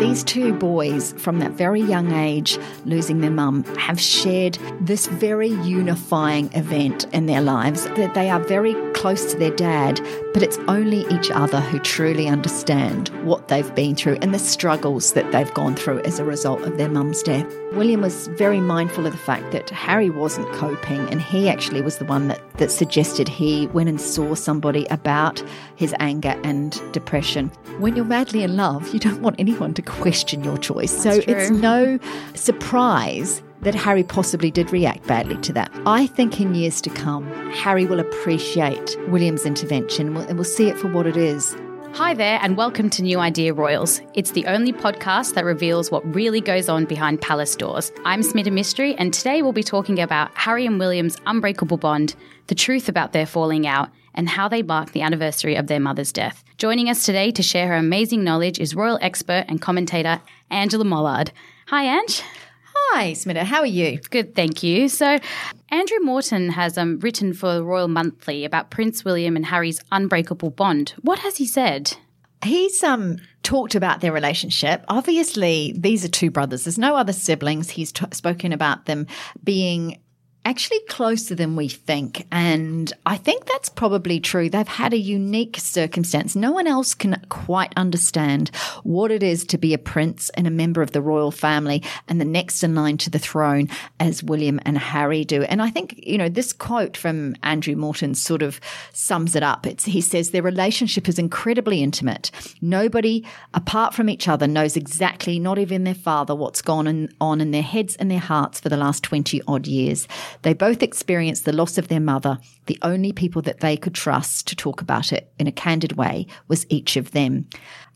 These two boys, from that very young age, losing their mum, have shared this very unifying event in their lives that they are very close to their dad, but it's only each other who truly understand what they've been through and the struggles that they've gone through as a result of their mum's death. William was very mindful of the fact that Harry wasn't coping, and he actually was the one that, that suggested he went and saw somebody about his anger and depression. When you're madly in love, you don't want anyone to question your choice. That's so true. it's no surprise that Harry possibly did react badly to that. I think in years to come, Harry will appreciate William's intervention and we'll see it for what it is. Hi there, and welcome to New Idea Royals. It's the only podcast that reveals what really goes on behind palace doors. I'm Smita Mistry, and today we'll be talking about Harry and William's unbreakable bond, the truth about their falling out, and how they mark the anniversary of their mother's death. Joining us today to share her amazing knowledge is royal expert and commentator Angela Mollard. Hi, Ange. Hi, Smita. How are you? Good, thank you. So, Andrew Morton has um, written for the Royal Monthly about Prince William and Harry's unbreakable bond. What has he said? He's um talked about their relationship. Obviously, these are two brothers. There's no other siblings. He's t- spoken about them being actually closer than we think. And I think that's probably true. They've had a unique circumstance. No one else can quite understand what it is to be a prince and a member of the royal family and the next in line to the throne as William and Harry do. And I think, you know, this quote from Andrew Morton sort of sums it up. It's, he says their relationship is incredibly intimate. Nobody apart from each other knows exactly, not even their father, what's gone on in their heads and their hearts for the last 20 odd years. They both experienced the loss of their mother. The only people that they could trust to talk about it in a candid way was each of them.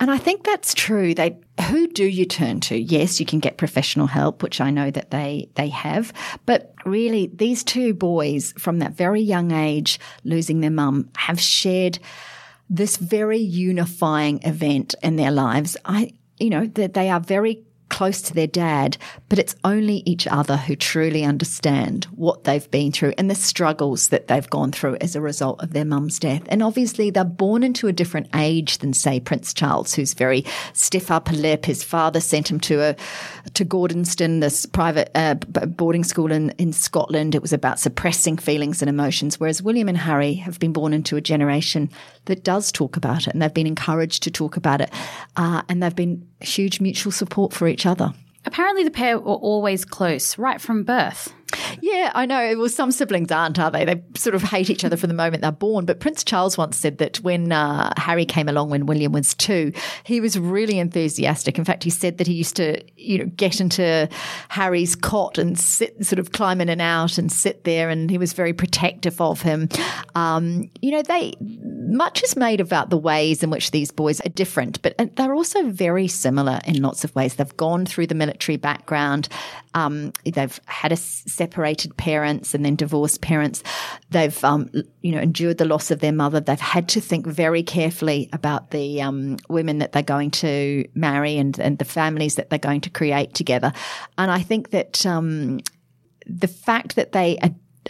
And I think that's true. They, who do you turn to? Yes, you can get professional help, which I know that they, they have. But really, these two boys from that very young age, losing their mum, have shared this very unifying event in their lives. I, you know, that they are very close to their dad, but it's only each other who truly understand what they've been through and the struggles that they've gone through as a result of their mum's death. And obviously, they're born into a different age than, say, Prince Charles, who's very stiff upper lip. His father sent him to a to Gordonstoun, this private uh, boarding school in, in Scotland. It was about suppressing feelings and emotions, whereas William and Harry have been born into a generation that does talk about it, and they've been encouraged to talk about it, uh, and they've been huge mutual support for each other. Apparently, the pair were always close, right from birth. Yeah, I know. Well, some siblings aren't, are they? They sort of hate each other from the moment they're born. But Prince Charles once said that when uh, Harry came along when William was two, he was really enthusiastic. In fact, he said that he used to, you know, get into Harry's cot and sit, sort of climb in and out and sit there, and he was very protective of him. Um, you know, they much is made about the ways in which these boys are different, but uh, they're also very similar in lots of ways. They've gone through the military background. Um, they've had a separated parents and then divorced parents. They've, um, you know, endured the loss of their mother. They've had to think very carefully about the um, women that they're going to marry and, and the families that they're going to create together. And I think that um, the fact that they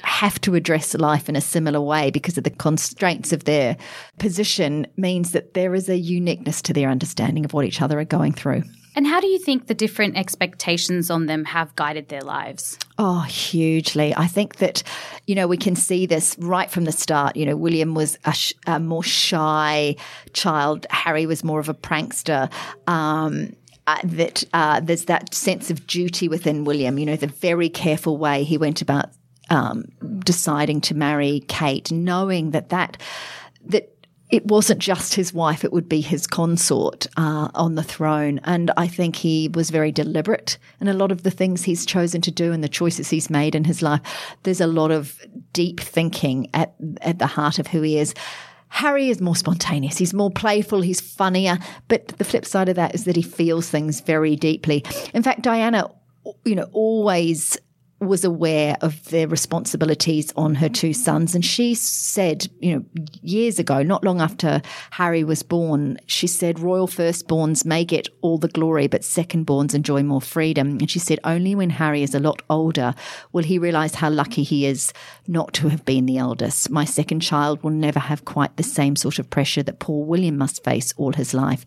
have to address life in a similar way because of the constraints of their position means that there is a uniqueness to their understanding of what each other are going through. And how do you think the different expectations on them have guided their lives? Oh, hugely. I think that, you know, we can see this right from the start. You know, William was a, sh- a more shy child, Harry was more of a prankster. Um, uh, that uh, there's that sense of duty within William, you know, the very careful way he went about um, deciding to marry Kate, knowing that that that it wasn't just his wife, it would be his consort uh, on the throne. And I think he was very deliberate in a lot of the things he's chosen to do and the choices he's made in his life. There's a lot of deep thinking at, at the heart of who he is. Harry is more spontaneous. He's more playful. He's funnier. But the flip side of that is that he feels things very deeply. In fact, Diana, you know, always was aware of their responsibilities on her two sons. And she said, you know, years ago, not long after Harry was born, she said, royal firstborns may get all the glory, but secondborns enjoy more freedom. And she said, only when Harry is a lot older will he realize how lucky he is not to have been the eldest. My second child will never have quite the same sort of pressure that poor William must face all his life.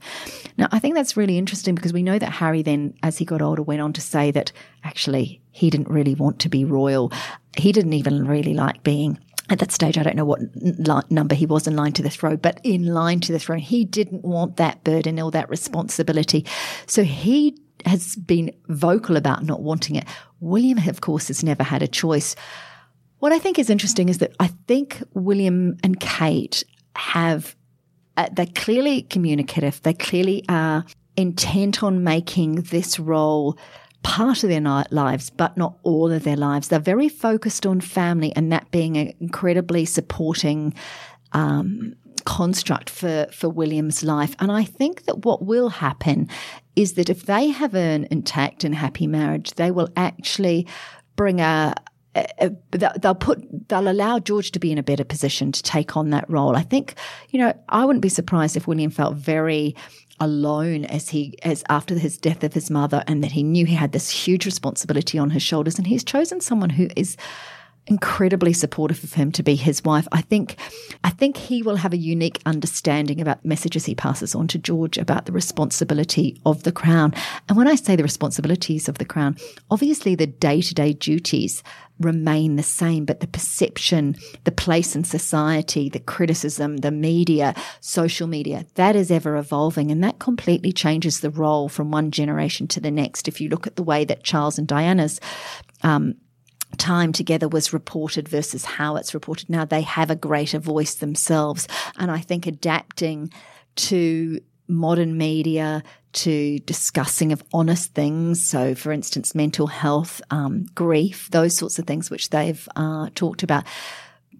Now, I think that's really interesting because we know that Harry then, as he got older, went on to say that actually he didn't really want to be royal. He didn't even really like being at that stage, I don't know what number he was in line to the throne, but in line to the throne, he didn't want that burden or that responsibility. So he has been vocal about not wanting it. William, of course, has never had a choice. What I think is interesting is that I think William and Kate have, uh, they're clearly communicative. They clearly are intent on making this role part of their lives, but not all of their lives. They're very focused on family and that being an incredibly supporting um, construct for, for William's life. And I think that what will happen is that if they have an intact and happy marriage, they will actually bring a, they'll put they'll allow George to be in a better position to take on that role. I think, you know, I wouldn't be surprised if William felt very alone as he as after his death of his mother and that he knew he had this huge responsibility on his shoulders and he's chosen someone who is incredibly supportive of him to be his wife. I think I think he will have a unique understanding about messages he passes on to George about the responsibility of the crown. And when I say the responsibilities of the crown, obviously the day-to-day duties remain the same, but the perception, the place in society, the criticism, the media, social media, that is ever evolving. And that completely changes the role from one generation to the next. If you look at the way that Charles and Diana's um, time together was reported versus how it's reported now, they have a greater voice themselves. And I think adapting to modern media to discussing of honest things. So, for instance, mental health, um, grief, those sorts of things which they've uh, talked about,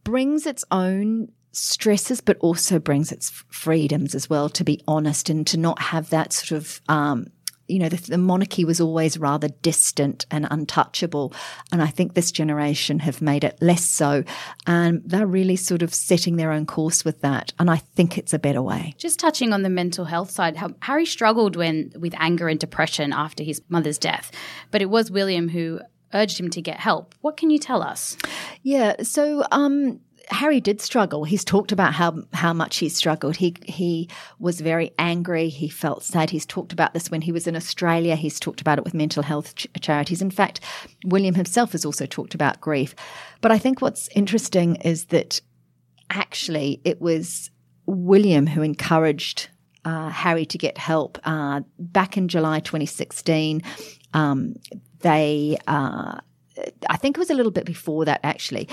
brings its own stresses, but also brings its freedoms as well to be honest and to not have that sort of um, you know, the, the, monarchy was always rather distant and untouchable. And I think this generation have made it less so. And they're really sort of setting their own course with that. And I think it's a better way. Just touching on the mental health side, Harry struggled when with anger and depression after his mother's death. But it was William who urged him to get help. What can you tell us? Yeah, so um, Harry did struggle. He's talked about how how much he struggled. He he was very angry. He felt sad. He's talked about this when he was in Australia. He's talked about it with mental health ch- charities. In fact, William himself has also talked about grief. But I think what's interesting is that actually it was William who encouraged uh, Harry to get help. Uh, back in July 2016, um, they, uh, I think it was a little bit before that actually,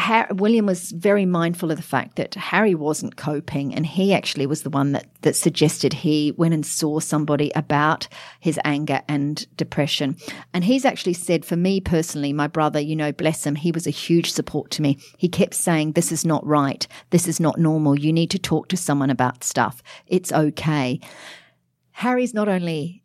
Harry, William was very mindful of the fact that Harry wasn't coping, and he actually was the one that, that suggested he went and saw somebody about his anger and depression. And he's actually said, for me personally, my brother, you know, bless him, he was a huge support to me. He kept saying, This is not right. This is not normal. You need to talk to someone about stuff. It's okay. Harry's not only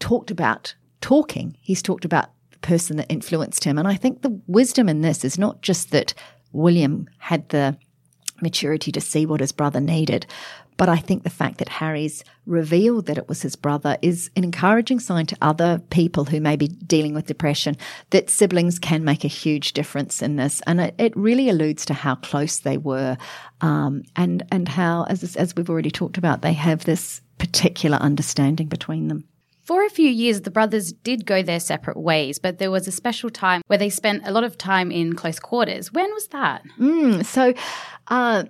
talked about talking, he's talked about the person that influenced him. And I think the wisdom in this is not just that William had the maturity to see what his brother needed. But I think the fact that Harry's revealed that it was his brother is an encouraging sign to other people who may be dealing with depression that siblings can make a huge difference in this. And it, it really alludes to how close they were um, and, and how, as, as we've already talked about, they have this particular understanding between them. For a few years, the brothers did go their separate ways, but there was a special time where they spent a lot of time in close quarters. When was that? Mm, so, uh,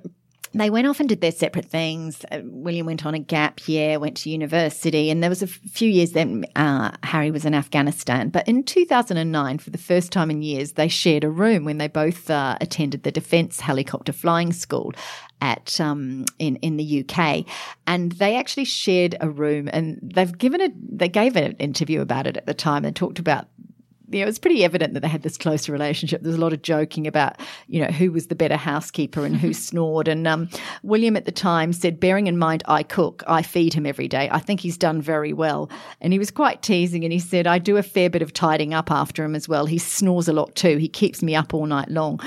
they went off and did their separate things. Uh, William went on a gap year, went to university, and there was a few years then uh, Harry was in Afghanistan. But in 2009, for the first time in years, they shared a room when they both uh, attended the Defence Helicopter Flying School at um, in in the UK, and they actually shared a room. And they've given it. They gave an interview about it at the time and talked about you know, it was pretty evident that they had this closer relationship. There was a lot of joking about, you know, who was the better housekeeper and who snored. And um, William at the time said, bearing in mind I cook, I feed him every day. I think he's done very well. And he was quite teasing and he said, I do a fair bit of tidying up after him as well. He snores a lot too. He keeps me up all night long.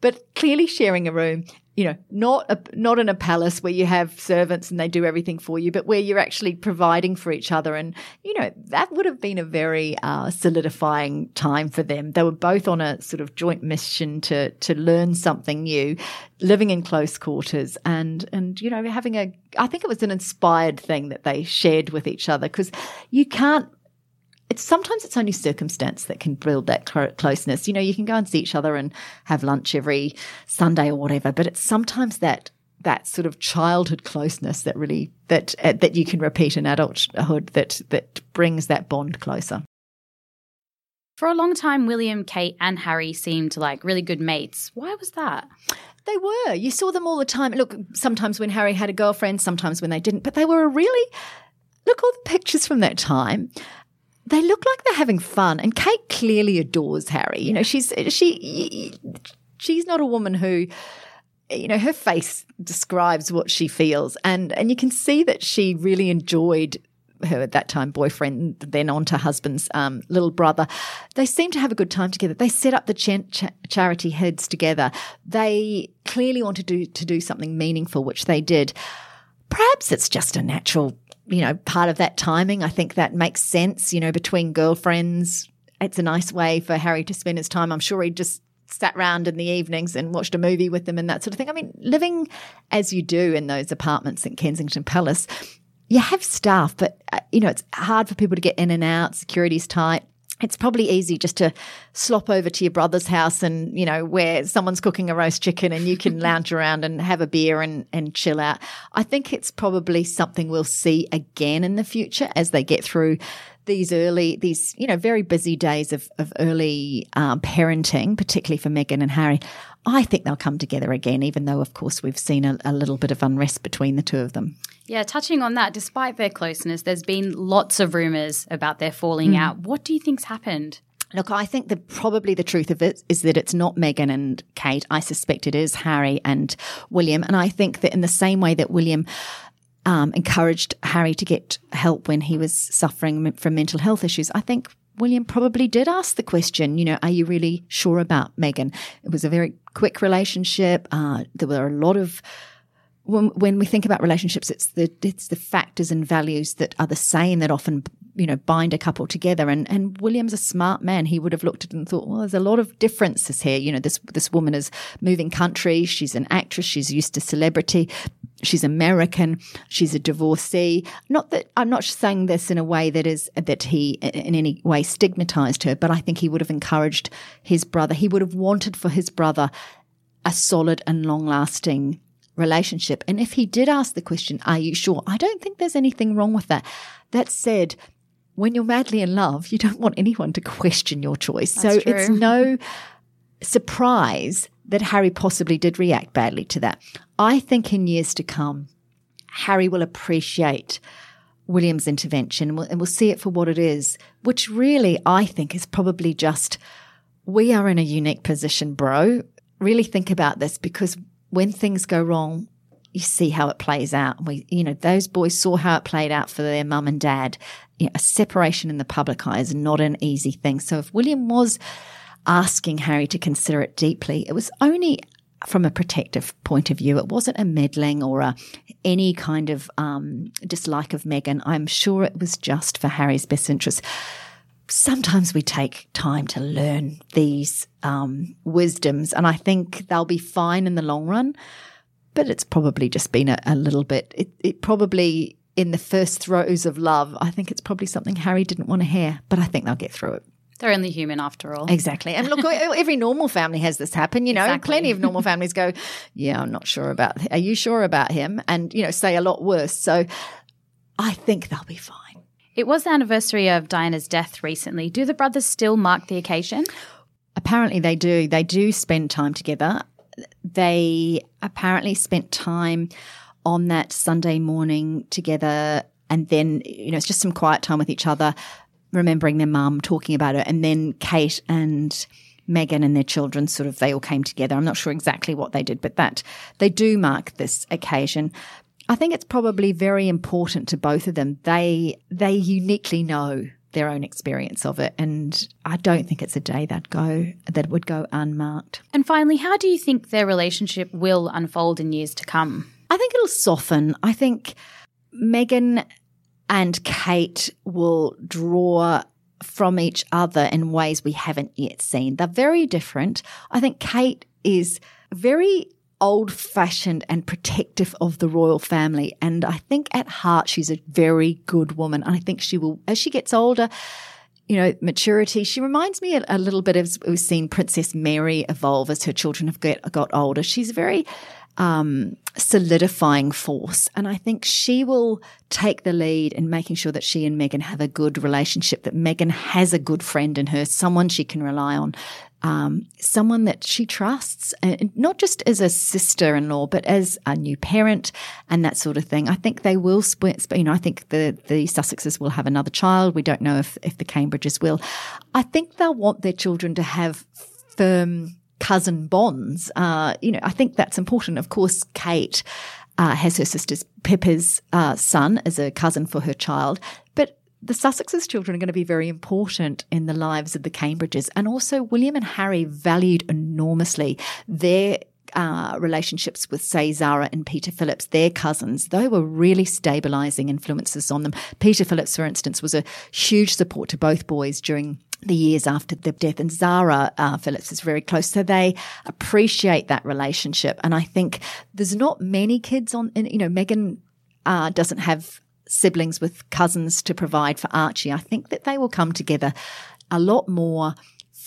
But clearly sharing a room you know, not a, not in a palace where you have servants and they do everything for you, but where you're actually providing for each other. And you know, that would have been a very uh, solidifying time for them. They were both on a sort of joint mission to to learn something new, living in close quarters, and and you know, having a. I think it was an inspired thing that they shared with each other because you can't it's sometimes it's only circumstance that can build that closeness. You know, you can go and see each other and have lunch every Sunday or whatever, but it's sometimes that that sort of childhood closeness that really that uh, that you can repeat in adulthood that that brings that bond closer. For a long time, William, Kate, and Harry seemed like really good mates. Why was that? They were. You saw them all the time. Look, sometimes when Harry had a girlfriend, sometimes when they didn't, but they were a really look all the pictures from that time they look like they're having fun. And Kate clearly adores Harry. You know, she's she she's not a woman who you know her face describes what she feels and and you can see that she really enjoyed her at that time boyfriend, then on to husband's um, little brother. They seem to have a good time together. They set up the ch- ch- charity heads together. They clearly wanted to do, to do something meaningful, which they did. Perhaps it's just a natural you know, part of that timing. I think that makes sense, you know, between girlfriends. It's a nice way for Harry to spend his time. I'm sure he just sat round in the evenings and watched a movie with them and that sort of thing. I mean, living as you do in those apartments in Kensington Palace, you have staff, but, uh, you know, it's hard for people to get in and out, security's tight it's probably easy just to slop over to your brother's house and, you know, where someone's cooking a roast chicken and you can lounge around and have a beer and, and chill out. I think it's probably something we'll see again in the future as they get through these early, these, you know, very busy days of, of early um, parenting, particularly for Meghan and Harry. I think they'll come together again, even though, of course, we've seen a, a little bit of unrest between the two of them. Yeah, touching on that, despite their closeness, there's been lots of rumours about their falling mm. out. What do you think's happened? Look, I think that probably the truth of it is that it's not Meghan and Kate. I suspect it is Harry and William. And I think that in the same way that William um, encouraged Harry to get help when he was suffering from mental health issues, I think William probably did ask the question, you know, are you really sure about Meghan? It was a very quick relationship. Uh, there were a lot of when, when we think about relationships, it's the it's the factors and values that are the same that often you know bind a couple together. And and William's a smart man. He would have looked at it and thought, well, there's a lot of differences here. You know, this this woman is moving country. She's an actress. She's used to celebrity. She's American. She's a divorcee. Not that I'm not saying this in a way that is that he in any way stigmatized her, but I think he would have encouraged his brother. He would have wanted for his brother a solid and long lasting relationship. And if he did ask the question, Are you sure? I don't think there's anything wrong with that. That said, when you're madly in love, you don't want anyone to question your choice. That's so true. it's no surprise that Harry possibly did react badly to that. I think in years to come, Harry will appreciate William's intervention and we'll, and we'll see it for what it is, which really I think is probably just we are in a unique position, bro. Really think about this because when things go wrong, you see how it plays out. We, you know, those boys saw how it played out for their mum and dad. You know, a separation in the public eye is not an easy thing. So if William was asking Harry to consider it deeply, it was only from a protective point of view. It wasn't a meddling or a, any kind of um, dislike of Meghan. I'm sure it was just for Harry's best interest sometimes we take time to learn these um, wisdoms, and I think they'll be fine in the long run. But it's probably just been a, a little bit. It, it probably in the first throes of love, I think it's probably something Harry didn't want to hear, but I think they'll get through it. They're only human after all. Exactly. And look, every normal family has this happen. You know, exactly. plenty of normal families go, yeah, I'm not sure about, are you sure about him? And, you know, say a lot worse. So I think they'll be fine. It was the anniversary of Diana's death recently. Do the brothers still mark the occasion? Apparently they do. They do spend time together. They apparently spent time on that Sunday morning together and then, you know, it's just some quiet time with each other remembering their mum talking about it. And then Kate and Meghan and their children sort of, they all came together. I'm not sure exactly what they did, but that they do mark this occasion. I think it's probably very important to both of them. They, they uniquely know their own experience of it. And I don't think it's a day that go that would go unmarked. And finally, how do you think their relationship will unfold in years to come? I think it'll soften. I think Meghan and Kate will draw from each other in ways we haven't yet seen. They're very different. I think Kate is very old fashioned and protective of the royal family. And I think at heart, she's a very good woman. And I think she will, as she gets older, you know, maturity. She reminds me a, a little bit of we've seen Princess Mary evolve as her children have got, got older. She's very um, solidifying force. And I think she will take the lead in making sure that she and Meghan have a good relationship, that Meghan has a good friend in her, someone she can rely on, um, someone that she trusts, and not just as a sister in law, but as a new parent and that sort of thing. I think they will split, you know, I think the, the Sussexes will have another child. We don't know if, if the Cambridges will. I think they'll want their children to have firm cousin bonds. Uh, you know, I think that's important. Of course, Kate uh, has her sister's Pippa's uh, son as a cousin for her child, but the Sussexes' children are going to be very important in the lives of the Cambridges. And also, William and Harry valued enormously their uh, relationships with, say, Zara and Peter Phillips, their cousins, they were really stabilizing influences on them. Peter Phillips, for instance, was a huge support to both boys during the years after the death. And Zara uh, Phillips is very close. So they appreciate that relationship. And I think there's not many kids on, you know, Meghan uh, doesn't have siblings with cousins to provide for Archie. I think that they will come together a lot more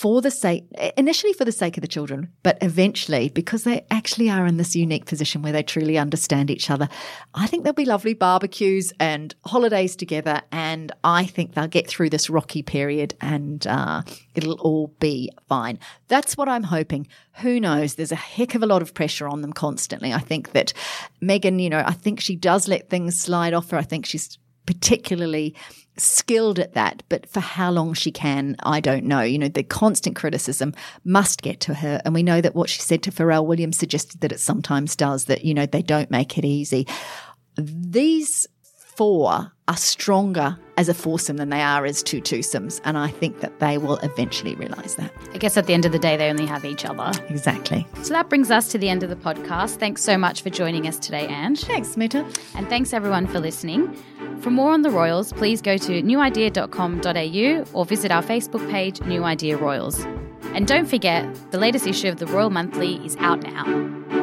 for the sake, initially for the sake of the children, but eventually because they actually are in this unique position where they truly understand each other. I think there'll be lovely barbecues and holidays together. And I think they'll get through this rocky period and uh, it'll all be fine. That's what I'm hoping. Who knows? There's a heck of a lot of pressure on them constantly. I think that Meghan, you know, I think she does let things slide off her. I think she's particularly skilled at that, but for how long she can, I don't know. You know, the constant criticism must get to her. And we know that what she said to Pharrell Williams suggested that it sometimes does, that, you know, they don't make it easy. These four are stronger as a foursome than they are as two twosomes. And I think that they will eventually realise that. I guess at the end of the day, they only have each other. Exactly. So that brings us to the end of the podcast. Thanks so much for joining us today, Ange. Thanks, Smita. And thanks everyone for listening. For more on the Royals, please go to newidea.com.au or visit our Facebook page, New Idea Royals. And don't forget, the latest issue of the Royal Monthly is out now.